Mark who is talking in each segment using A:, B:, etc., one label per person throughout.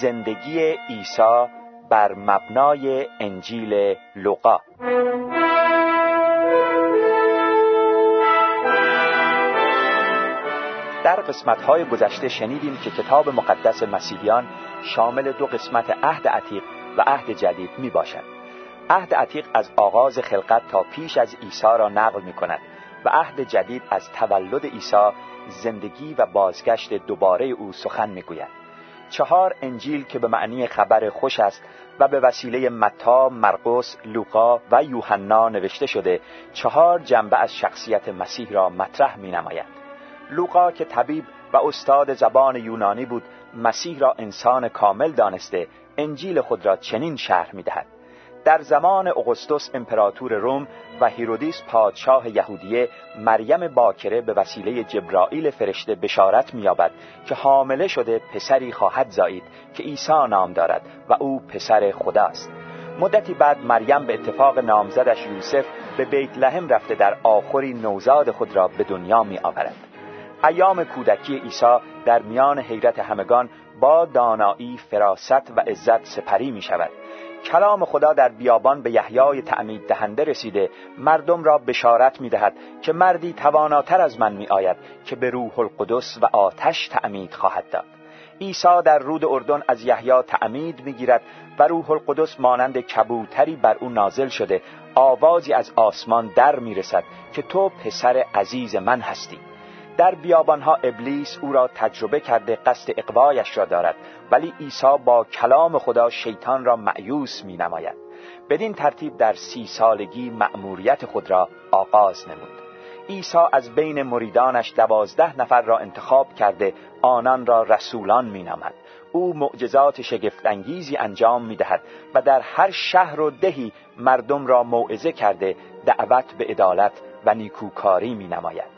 A: زندگی عیسی بر مبنای انجیل لوقا در قسمت‌های گذشته شنیدیم که کتاب مقدس مسیحیان شامل دو قسمت عهد عتیق و عهد جدید می باشد. عهد عتیق از آغاز خلقت تا پیش از عیسی را نقل می کند و عهد جدید از تولد عیسی زندگی و بازگشت دوباره او سخن می گوید. چهار انجیل که به معنی خبر خوش است و به وسیله متا، مرقس، لوقا و یوحنا نوشته شده چهار جنبه از شخصیت مسیح را مطرح می نماید. لوقا که طبیب و استاد زبان یونانی بود مسیح را انسان کامل دانسته انجیل خود را چنین شرح می دهد. در زمان اغسطس امپراتور روم و هیرودیس پادشاه یهودیه مریم باکره به وسیله جبرائیل فرشته بشارت می‌یابد که حامله شده پسری خواهد زایید که عیسی نام دارد و او پسر خداست مدتی بعد مریم به اتفاق نامزدش یوسف به بیت لحم رفته در آخری نوزاد خود را به دنیا می آورد. ایام کودکی عیسی در میان حیرت همگان با دانایی، فراست و عزت سپری می شود. کلام خدا در بیابان به یحیای تعمید دهنده رسیده مردم را بشارت می دهد که مردی تواناتر از من می آید که به روح القدس و آتش تعمید خواهد داد. عیسی در رود اردن از یحیی تعمید می‌گیرد و روح القدس مانند کبوتری بر او نازل شده آوازی از آسمان در می‌رسد که تو پسر عزیز من هستی. در بیابانها ابلیس او را تجربه کرده قصد اقوایش را دارد ولی عیسی با کلام خدا شیطان را معیوس می نماید بدین ترتیب در سی سالگی مأموریت خود را آغاز نمود عیسی از بین مریدانش دوازده نفر را انتخاب کرده آنان را رسولان می نمد. او معجزات شگفتانگیزی انجام می دهد و در هر شهر و دهی مردم را موعظه کرده دعوت به عدالت و نیکوکاری می نماید.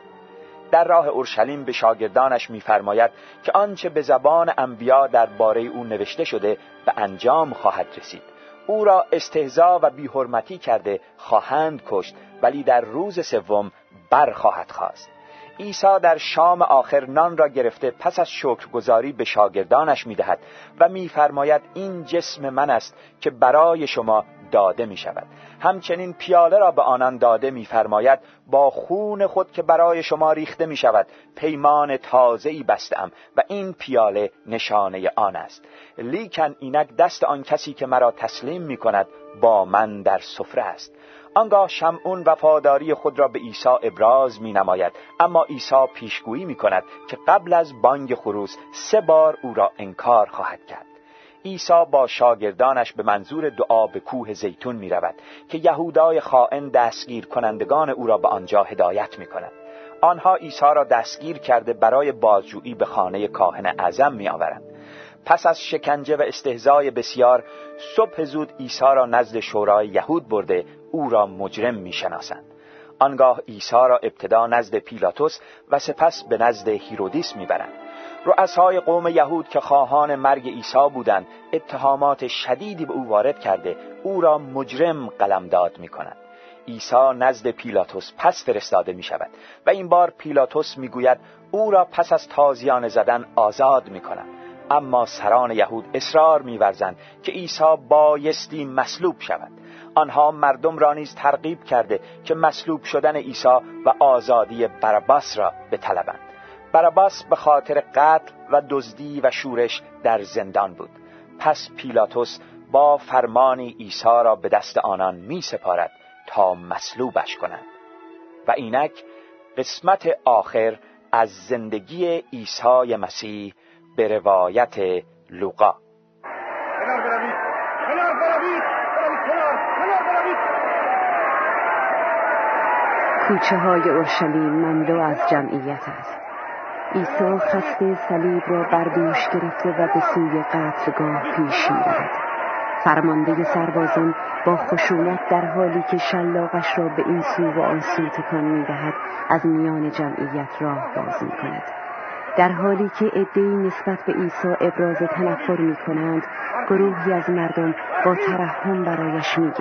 A: در راه اورشلیم به شاگردانش میفرماید که آنچه به زبان انبیا درباره او نوشته شده به انجام خواهد رسید. او را استهزا و بیحرمتی کرده خواهند کشت ولی در روز سوم بر خواهد خواست. عیسی در شام آخر نان را گرفته پس از شکرگزاری به شاگردانش می‌دهد و میفرماید این جسم من است که برای شما داده می شود همچنین پیاله را به آنان داده میفرماید با خون خود که برای شما ریخته می شود پیمان تازه‌ای بستم و این پیاله نشانه آن است. لیکن اینک دست آن کسی که مرا تسلیم می کند با من در سفره است. آنگاه شمعون وفاداری خود را به عیسی ابراز می نماید اما عیسی پیشگویی می کند که قبل از بانگ خروس سه بار او را انکار خواهد کرد عیسی با شاگردانش به منظور دعا به کوه زیتون می رود که یهودای خائن دستگیر کنندگان او را به آنجا هدایت می کند. آنها عیسی را دستگیر کرده برای بازجویی به خانه کاهن اعظم می آورند. پس از شکنجه و استهزای بسیار صبح زود عیسی را نزد شورای یهود برده او را مجرم می‌شناسند. آنگاه عیسی را ابتدا نزد پیلاتوس و سپس به نزد هیرودیس می‌برند. رؤسای قوم یهود که خواهان مرگ عیسی بودند اتهامات شدیدی به او وارد کرده او را مجرم قلمداد می‌کنند عیسی نزد پیلاتوس پس فرستاده می شود و این بار پیلاتوس می‌گوید او را پس از تازیان زدن آزاد می کند اما سران یهود اصرار میورزند که عیسی بایستی مصلوب شود. آنها مردم را نیز ترغیب کرده که مصلوب شدن عیسی و آزادی براباس را بطلبند. براباس به خاطر قتل و دزدی و شورش در زندان بود. پس پیلاتوس با فرمانی عیسی را به دست آنان می سپارد تا مصلوبش کنند. و اینک قسمت آخر از زندگی عیسی مسیح به روایت لوقا.
B: کوچه های اورشلیم مملو از جمعیت است. عیسی خسته صلیب را بر دوش گرفته و به سوی قتلگاه پیش می‌رود. فرمانده سربازان با خشونت در حالی که شلاقش را به این سو و آن سو تکان می‌دهد از میان جمعیت راه باز می کند در حالی که عدهای نسبت به عیسی ابراز تنفر می کنند گروهی از مردم با ترحم برایش می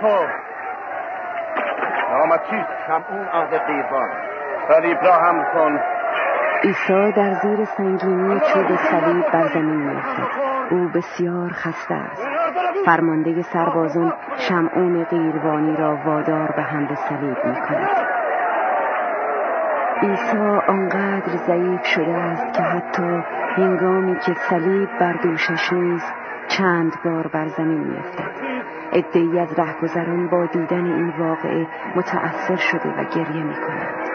C: تو نامت چیست؟ شمعون عهد قیروان صلیب را هم کن.
B: عیسی در زیر سنگینی چوب صلیب بر زمین میافتد او بسیار خسته است. فرمانده سربازان شمعون قیروانی را وادار به حمل صلیب می کند عیسی آنقدر ضعیف شده است که حتی هنگامی که صلیب بر دوشش نیست چند بار بر زمین میافتد. ادهی از رهگذران با دیدن این واقعه متأثر شده و گریه می کنند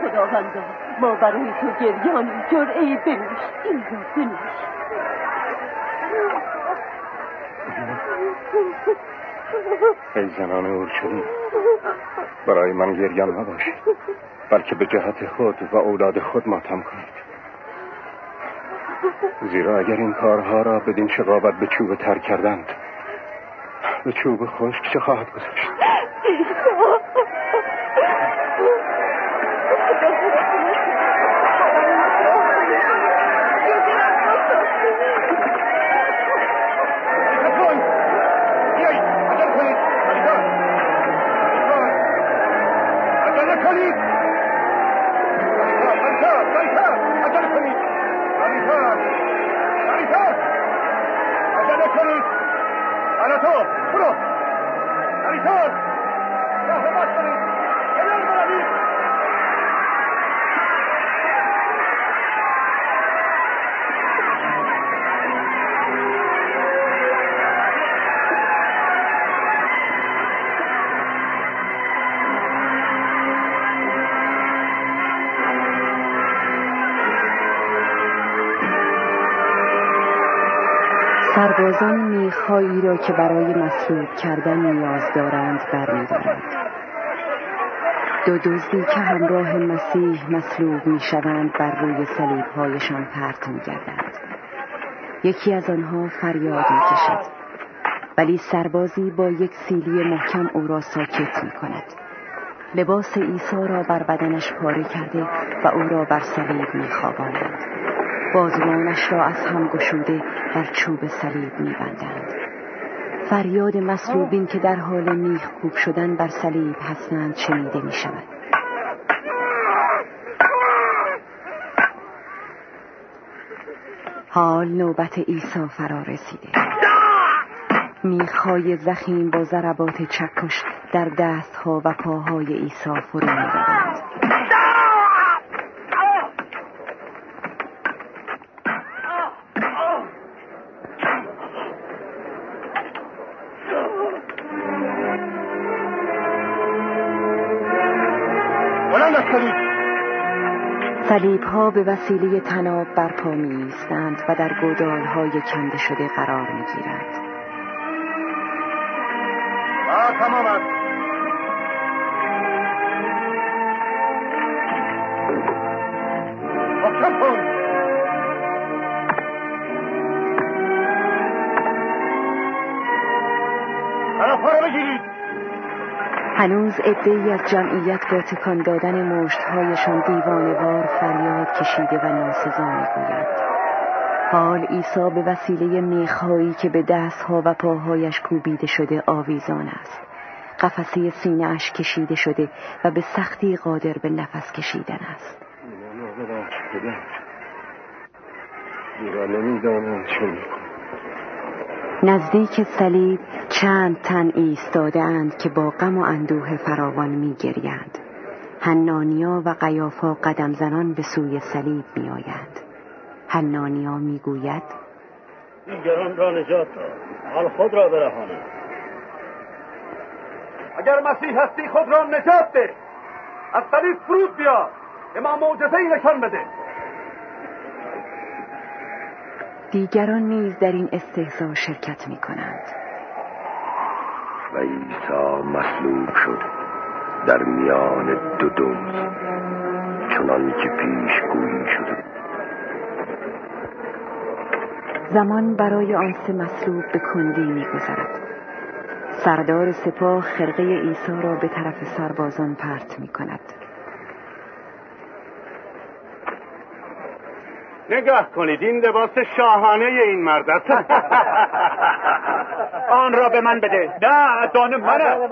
D: خداوندا ما برای تو گریانی جرعه بنوش این را بنوش.
C: ای زنان اورشلیم برای من گریان نباشید بلکه به جهت خود و اولاد خود ماتم کنید. زیرا اگر این کارها را بدین شقاوت به چوب تر کردند به چوب خشک چه خواهد گذاشت؟ Go!
B: سربازان میخهایی را که برای مصلوب کردن نیاز دارند برمیدارند. دو دزدی که همراه مسیح مصلوب می‌شوند بر روی صلیبهایشان پرت میگردند. یکی از آنها فریاد می‌کشد. ولی سربازی با یک سیلی محکم او را ساکت می کند لباس عیسی را بر بدنش پاره کرده و او را بر صلیب میخوابانند بازوانش را از هم گشوده بر چوب صلیب میبندند. فریاد مصلوبین که در حال میخ کوب شدن بر صلیب هستند شنیده می شود حال نوبت عیسی فرا رسیده. میخهای زخیم با ضربات چکش در دستها و پاهای عیسی فرو می‌روند. صلیب ها به وسیله تناب برپا می ایستند و در گودال های کنده شده قرار می گیرند
C: تمام
B: هنوز ای از جمعیت با تکان دادن مشتهایشان دیوانوار فریاد کشیده و ناسزا می‌گویند حال عیسی به وسیله میخهایی که به دستها و پاهایش کوبیده شده آویزان است. قفسه سینه اش کشیده شده و به سختی قادر به نفس کشیدن است. نزدیک صلیب چند تن ایستادهاند که با غم و اندوه فراوان میگریند. هنانیا و قیافا قدم زنان به سوی صلیب میآیند. هنانیا می‌گوید
E: دیگران را نجات حال خود را برهانید.
C: اگر مسیح هستی خود را نجات ده. از صلیب فرود بیا. به ما معجزه نشان بده.
B: دیگران نیز در این استهزا شرکت می کنند
F: و عیسی مصلوب شد در میان دو دوز چنان که پیش گویی شده.
B: زمان برای آن سه مصلوب به کندی میگذرد. سردار سپاه خرقه عیسی را به طرف سربازان پرت می کند
E: نگاه کنید این لباس شاهانه این مرد است.
C: آن را به من بده.
E: نه دان منم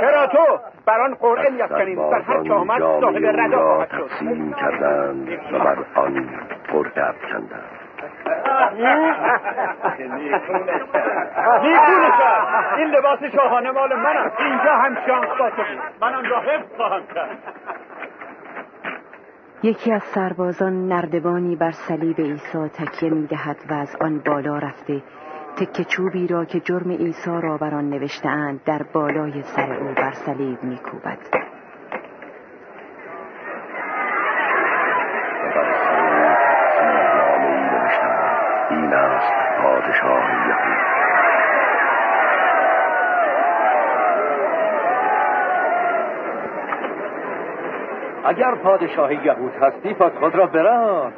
C: چرا تو؟ بر آن قرعه میافکنیم در هر که آمد صاحب ردا
F: تقسیم کردند و بر آن قرعه افکندند.
E: این لباس شاهانه مال منم. اینجا هم شانس باشه. منم را حفظ خواهم کرد.
B: یکی از سربازان نردبانی بر صلیب عیسی تکیه می دهد و از آن بالا رفته. تکه چوبی را که جرم عیسی را بر آن نوشتهاند در بالای سر او بر صلیب می
E: اگر پادشاه یهود هستی پس خود را بران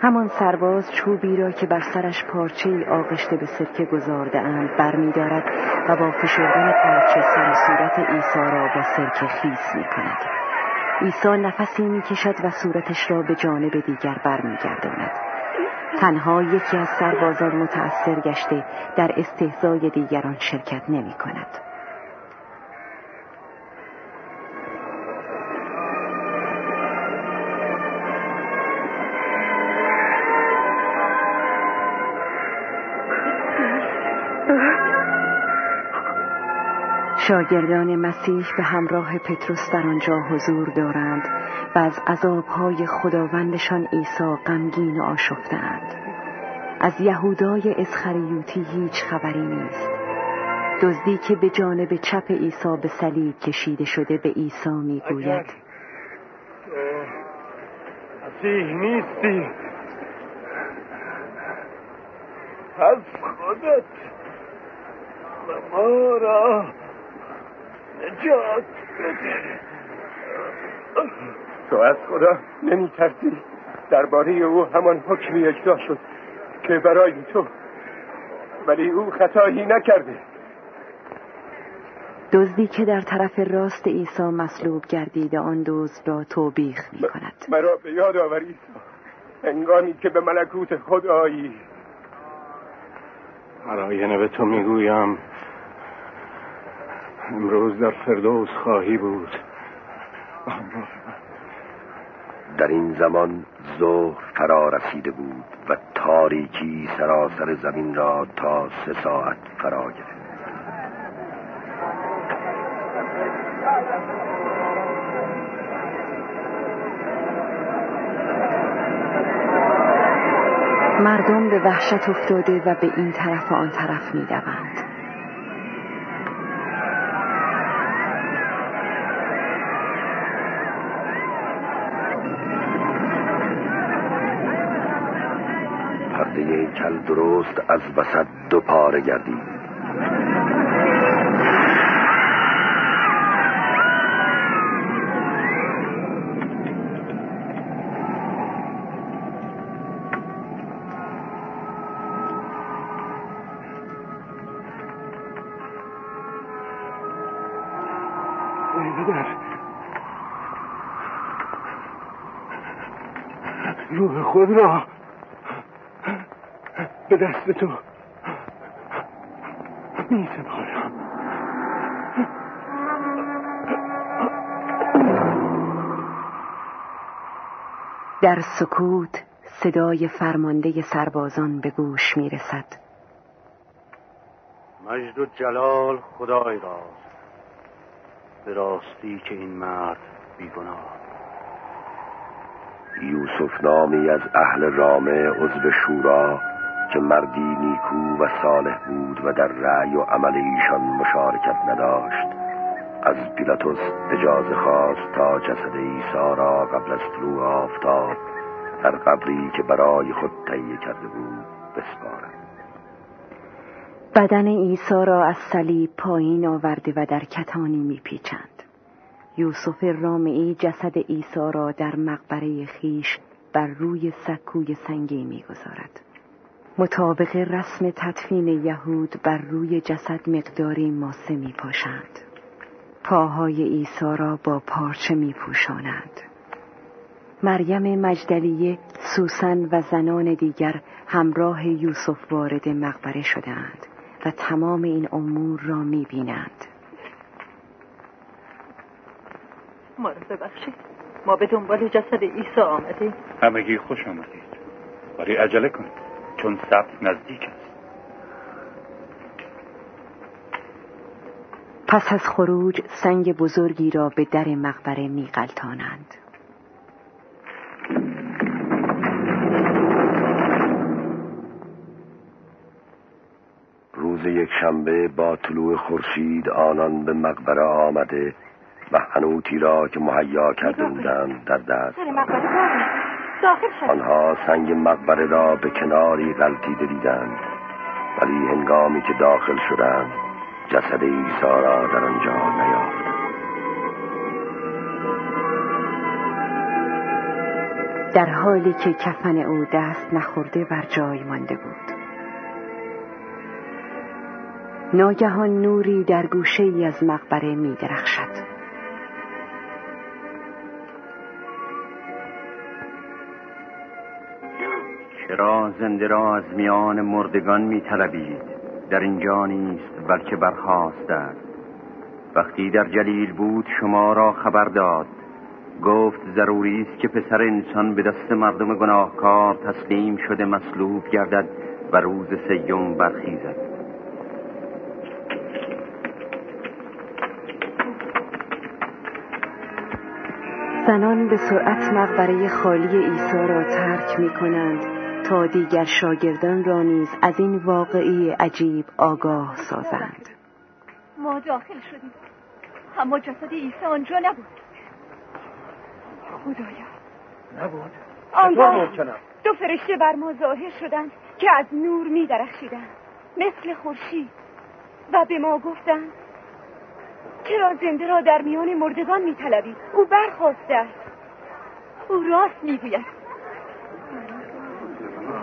B: همان سرباز چوبی را که بر سرش پارچه ای آغشته به سرکه گذارده اند بر می دارد و با فشردن پارچه سر صورت عیسی را با سرکه خیس می کند. عیسی نفسی می کشد و صورتش را به جانب دیگر بر می گرداند. تنها یکی از سربازان متأثر گشته در استهزای دیگران شرکت نمی کند. شاگردان مسیح به همراه پتروس در آنجا حضور دارند و از عذابهای خداوندشان عیسی غمگین و آشفتند از یهودای اسخریوتی هیچ خبری نیست. دزدی که به جانب چپ عیسی به صلیب کشیده شده به عیسی می‌گوید.
C: مسیح نیستی. از خودت. و ما را نجات بده تو از خدا نمی ترسی درباره او همان حکمی اجرا شد که برای تو ولی او خطایی نکرده.
B: دزدی که در طرف راست عیسی مصلوب گردیده آن دزد را توبیخ می کند
C: مرا به یاد آوری هنگامی که به ملکوت خود آیی برای به تو می‌گویم امروز در فردوس خواهی بود
F: در این زمان ظهر فرا رسیده بود و تاریکی سراسر زمین را تا سه ساعت فرا گرفت
B: مردم به وحشت افتاده و به این طرف و آن طرف می دوند.
F: درست از وسط دو پاره گردید
C: پدر. روح را به دست تو. می سپارم
B: در سکوت صدای فرمانده سربازان به گوش می رسد
E: مجد و جلال خدای راست به راستی که این مرد بیگناه.
F: یوسف نامی از اهل رامه عضو شورا که مردی نیکو و صالح بود و در رأی و عمل ایشان مشارکت نداشت از پیلاتوس اجازه خواست تا جسد عیسی را قبل از طلوع آفتاب در قبری که برای خود تهیه کرده بود بسپارد.
B: بدن عیسی را از صلیب پایین آورده و در کتانی میپیچند. یوسف رامعی جسد عیسی را در مقبره خیش بر روی سکوی سنگی می‌گذارد. مطابق رسم تدفین یهود بر روی جسد مقداری ماسه می پاشند. پاهای عیسی را با پارچه می پوشانند. مریم مجدلیه، سوسن و زنان دیگر همراه یوسف وارد مقبره شدند و تمام این امور را می بینند.
D: ما رو ببخشید ما به دنبال جسد عیسی آمدیم
C: همگی خوش آمدید ولی عجله کنید چون سبت نزدیک است
B: پس از خروج سنگ بزرگی را به در مقبره می غلطانند.
F: روز یک شنبه با طلوع خورشید آنان به مقبره آمده و حنوتی را که مهیا کرده بودند در دست آنها سنگ مقبره را به کناری غلطیده دیدند. ولی هنگامی که داخل شدند جسد عیسی را در آنجا نیافتند
B: در حالی که کفن او دست نخورده بر جای مانده بود. ناگهان نوری در گوشه ای از مقبره می درخشد.
E: چرا زنده را از میان مردگان می طلبید در اینجا نیست بلکه برخواست است. وقتی در جلیل بود شما را خبر داد. گفت ضروری است که پسر انسان به دست مردم گناهکار تسلیم شده مصلوب گردد و روز سیوم برخیزد.
B: زنان به سرعت مقبره خالی عیسی را ترک می کنند تا دیگر شاگردان را نیز از این واقعی عجیب آگاه سازند.
D: ما داخل شدیم. اما جسد عیسی آنجا نبود. خدایا.
C: نبود.
D: آنگاه دو فرشته بر ما ظاهر شدند که از نور می درخشیدند. مثل خورشید. و به ما گفتند چرا زنده را در میان مردگان میطلبید او برخواسته است. او راست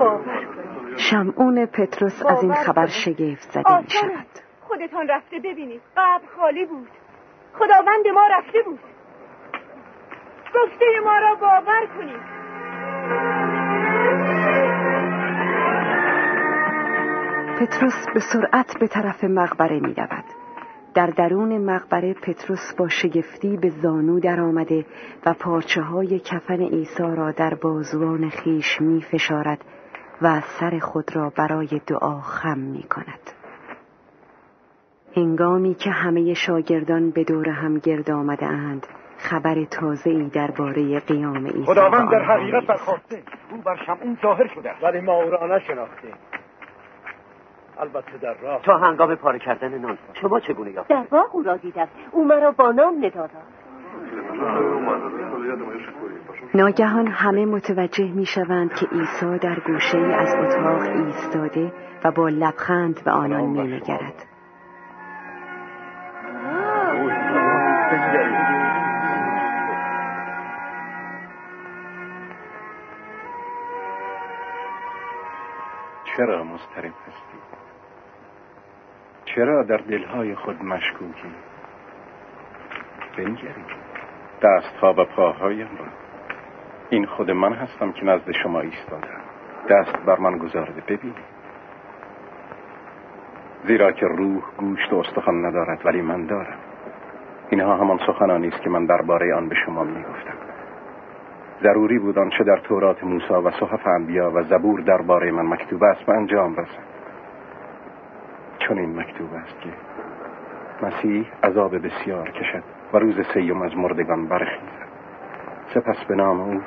D: می‌گوید
B: شمعون پتروس از این خبر شگفت زده می شود
D: خودتان رفته ببینید. قبر خالی بود. خداوند ما رفته بود. گفته ما را باور کنید.
B: پتروس به سرعت به طرف مقبره می رود. در درون مقبره پتروس با شگفتی به زانو در آمده و پارچه های کفن عیسی را در بازوان خیش می فشارد و سر خود را برای دعا خم می کند. هنگامی که همه شاگردان به دور هم گرد آمده اند خبر تازه ای درباره قیام عیسی
C: خداوند در حقیقت برخواسته. او بر شمعون ظاهر شده ولی ما او را نشناختیم البته در راه.
G: تا هنگام پاره کردن نان. شما چگونه یافت
D: در باغ او را دیدم. او مرا با نام ندادا
B: ناگهان همه متوجه می شوند که عیسی در گوشه از اتاق ایستاده و با لبخند به آنان می نگرد.
C: چرا مضطرب هستی؟ چرا در دلهای خود مشکوکی؟ بنگرید دستها و پاهایم را. این خود من هستم که نزد شما ایستادم. دست بر من گذارده. ببینید. زیرا که روح گوشت و استخوان ندارد ولی من دارم. اینها همان سخنانی است که من درباره آن به شما می‌گفتم. ضروری بود آنچه در تورات موسی و صحف انبیا و زبور درباره من مکتوب است به انجام رسد. چون این مکتوب است که مسیح عذاب بسیار کشد و روز سیوم از مردگان برخیزد. سپس به نام او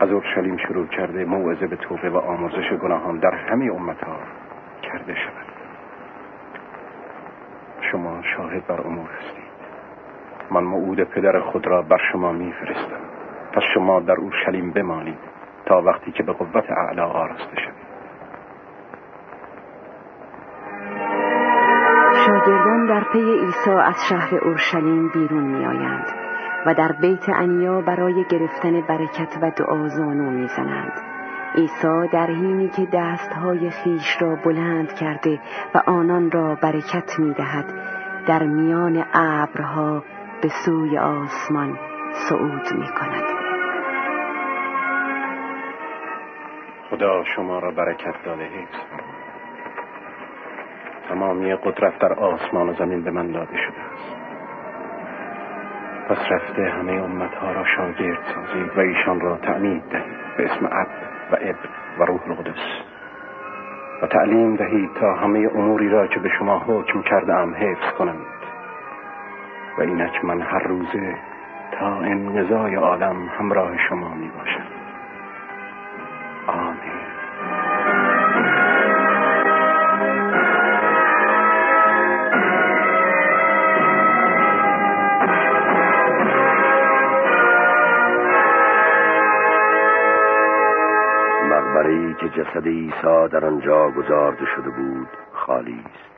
C: از اورشلیم شروع کرده موعظه به توبه و آموزش گناهان در همه امتها کرده شود. شما شاهد بر امور هستید. من موعود پدر خود را بر شما میفرستم. پس شما در اورشلیم بمانید تا وقتی که به قوت اعلا آراسته شوید.
B: شاگردان در پی عیسی از شهر اورشلیم بیرون می آیند و در بیت انیا برای گرفتن برکت و دعا زانو می زنند. عیسی در حینی که دستهای خیش را بلند کرده و آنان را برکت می دهد در میان ابرها به سوی آسمان صعود می کند
C: خدا شما را برکت داده حفظ تمامی قدرت در آسمان و زمین به من داده شده است. پس رفته همه امتها را شاگرد سازید و ایشان را تعمید دهید. به اسم اب و اب و روح القدس. و تعلیم دهید تا همه اموری را که به شما حکم کرده ام حفظ کنند. و اینک من هر روزه تا انقضای عالم همراه شما می باشم
F: جسد عیسی در آنجا گذارده شده بود خالی است.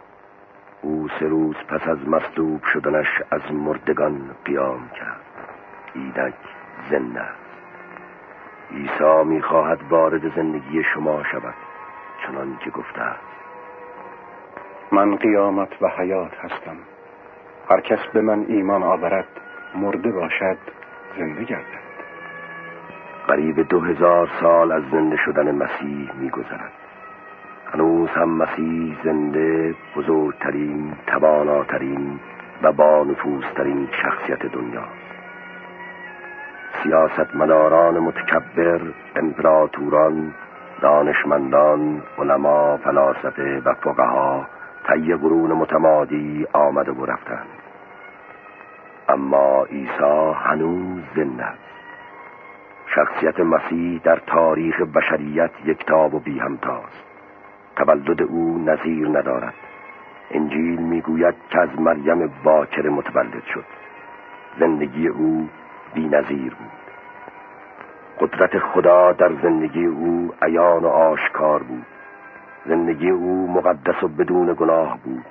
F: او سه روز پس از مصلوب شدنش از مردگان قیام کرد. ایدک زنده است. عیسی می‌خواهد وارد زندگی شما شود چنان که گفته است.
C: من قیامت و حیات هستم. هر کس به من ایمان آورد مرده باشد زنده گردد.
F: قریب دو هزار سال از زنده شدن مسیح میگذرد. هنوز هم مسیح زنده بزرگترین تواناترین و با نفوذترین شخصیت دنیا. سیاستمداران متکبر امپراتوران دانشمندان علما فلاسفه و فقها طی قرون متمادی آمده و رفتند. اما عیسی هنوز زنده است. شخصیت مسیح در تاریخ بشریت یکتاب و بی همتاست. تولد او نظیر ندارد. انجیل می‌گوید که از مریم باکر متولد شد. زندگی او بی نظیر بود. قدرت خدا در زندگی او عیان و آشکار بود. زندگی او مقدس و بدون گناه بود.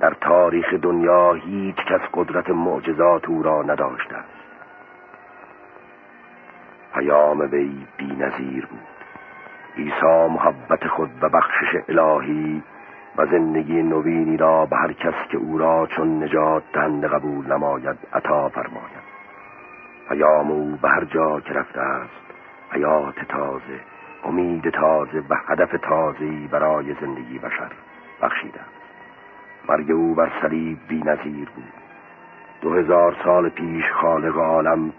F: در تاریخ دنیا هیچ کس قدرت معجزات او را نداشته است پیام وی بی نظیر بود. عیسی محبت خود و بخشش الهی و زندگی نوینی را به هر کس که او را چون نجات دهنده قبول نماید عطا فرماید. پیام او به هر جا که رفته است حیات تازه امید تازه و هدف تازهی برای زندگی بشر بخشیده مرگ او بر صلیب بی نظیر بود. دو هزار سال پیش خالق عالم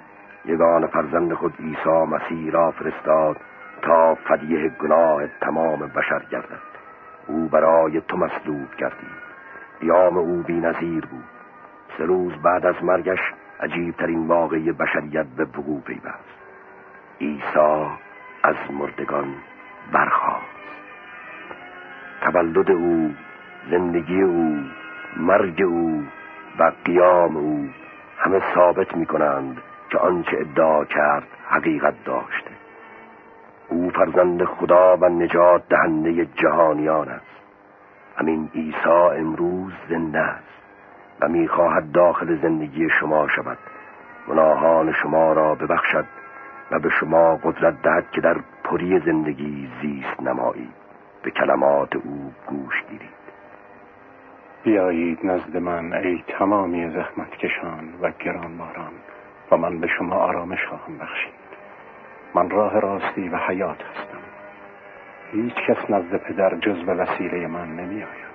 F: یگان فرزند خود عیسی مسیح را فرستاد تا فدیه گناه تمام بشر گردد. او برای تو مصلوب گردید. قیام او بی نظیر بود. سه روز بعد از مرگش عجیبترین واقعی بشریت به وقوع پیوست. عیسی از مردگان برخاست. تولد او زندگی او مرگ او و قیام او همه ثابت می کنند که آنچه ادعا کرد حقیقت داشته. او فرزند خدا و نجات دهنده جهانیان است. همین عیسی امروز زنده است و می‌خواهد داخل زندگی شما شود. گناهان شما را ببخشد و به شما قدرت دهد که در پری زندگی زیست نمایید به کلمات او گوش گیرید.
C: بیایید نزد من ای تمامی زحمت کشان و گرانباران. و من به شما آرامش خواهم بخشید. من راه راستی و حیات هستم. هیچ کس نزد پدر جز به وسیله من نمی آید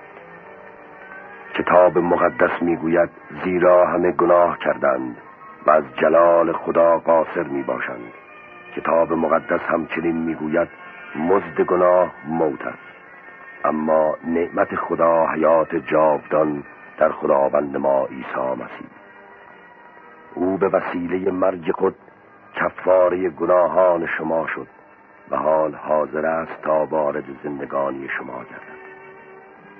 F: کتاب مقدس می‌گوید زیرا همه گناه کردند و از جلال خدا قاصر می باشند کتاب مقدس همچنین می‌گوید مزد گناه موت است. اما نعمت خدا حیات جاودان در خداوند ما عیسی مسیح. او به وسیله مرگ خود کفاره گناهان شما شد و حال حاضر است تا وارد زندگانی شما گردد.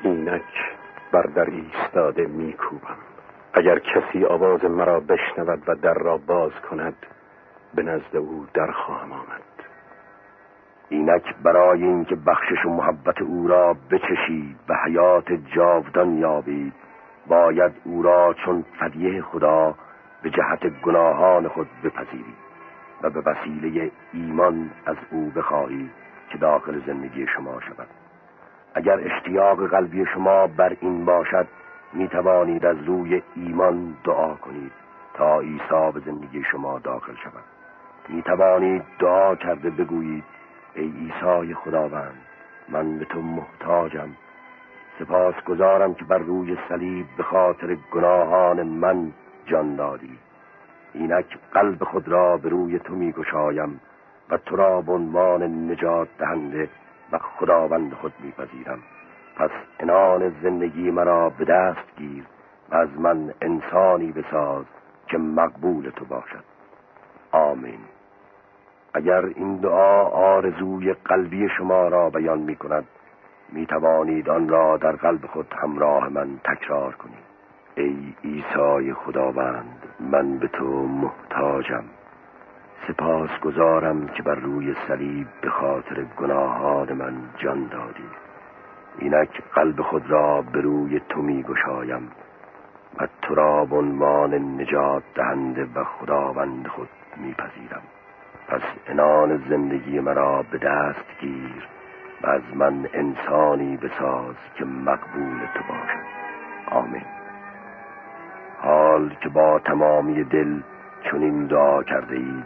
C: اینک بر در ایستاده میکوبم. اگر کسی آواز مرا بشنود و در را باز کند به نزد او در خواهم آمد.
F: اینک برای اینکه بخشش و محبت او را بچشید به حیات جاودان یابید باید او را چون فدیه خدا به جهت گناهان خود بپذیرید و به وسیله ایمان از او بخواهید که داخل زندگی شما شود. اگر اشتیاق قلبی شما بر این باشد می توانید از روی ایمان دعا کنید تا عیسی به زندگی شما داخل شود. می توانید دعا کرده بگویید ای عیسی خداوند من به تو محتاجم. سپاس گذارم که بر روی صلیب به خاطر گناهان من جان دادی. اینک قلب خود را به روی تو می گشایم و تو را به عنوان نجات دهنده و خداوند خود میپذیرم. پس انان زندگی مرا به دست گیر و از من انسانی بساز که مقبول تو باشد. آمین. اگر این دعا آرزوی قلبی شما را بیان می کند می توانید آن را در قلب خود همراه من تکرار کنید. ای عیسی خداوند من به تو محتاجم. سپاس گذارم که بر روی صلیب به خاطر گناهان من جان دادی. اینک قلب خود را به روی تو می گشایم و تو را عنوان نجات دهنده و خداوند خود میپذیرم پس انان زندگی مرا به دست گیر و از من انسانی بساز که مقبول تو باشد آمین. حال که با تمامی دل چنین دعا کرده اید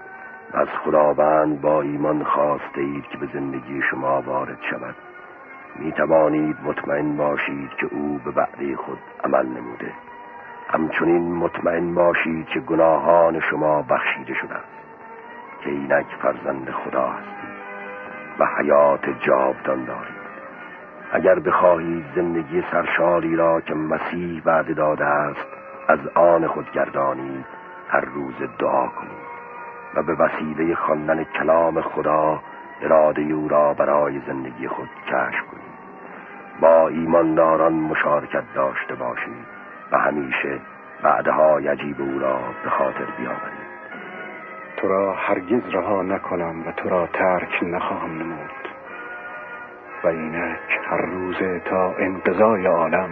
F: و از خداوند با ایمان خواسته اید که به زندگی شما وارد شود. می توانید مطمئن باشید که او به وعده خود عمل نموده. همچنین مطمئن باشید که گناهان شما بخشیده شده است که اینک فرزند خدا هستید و حیات جاودان دارید. اگر بخواهید زندگی سرشاری را که مسیح وعده داده است از آن خود گردانید هر روز دعا کنید و به وسیله خواندن کلام خدا اراده او را برای زندگی خود کشف کنید با ایمانداران مشارکت داشته باشید و همیشه بعدها یجیب او را به خاطر بیاورید
C: تو را هرگز رها نکنم و تو را ترک نخواهم نمود. و اینک هر روز تا انقضای عالم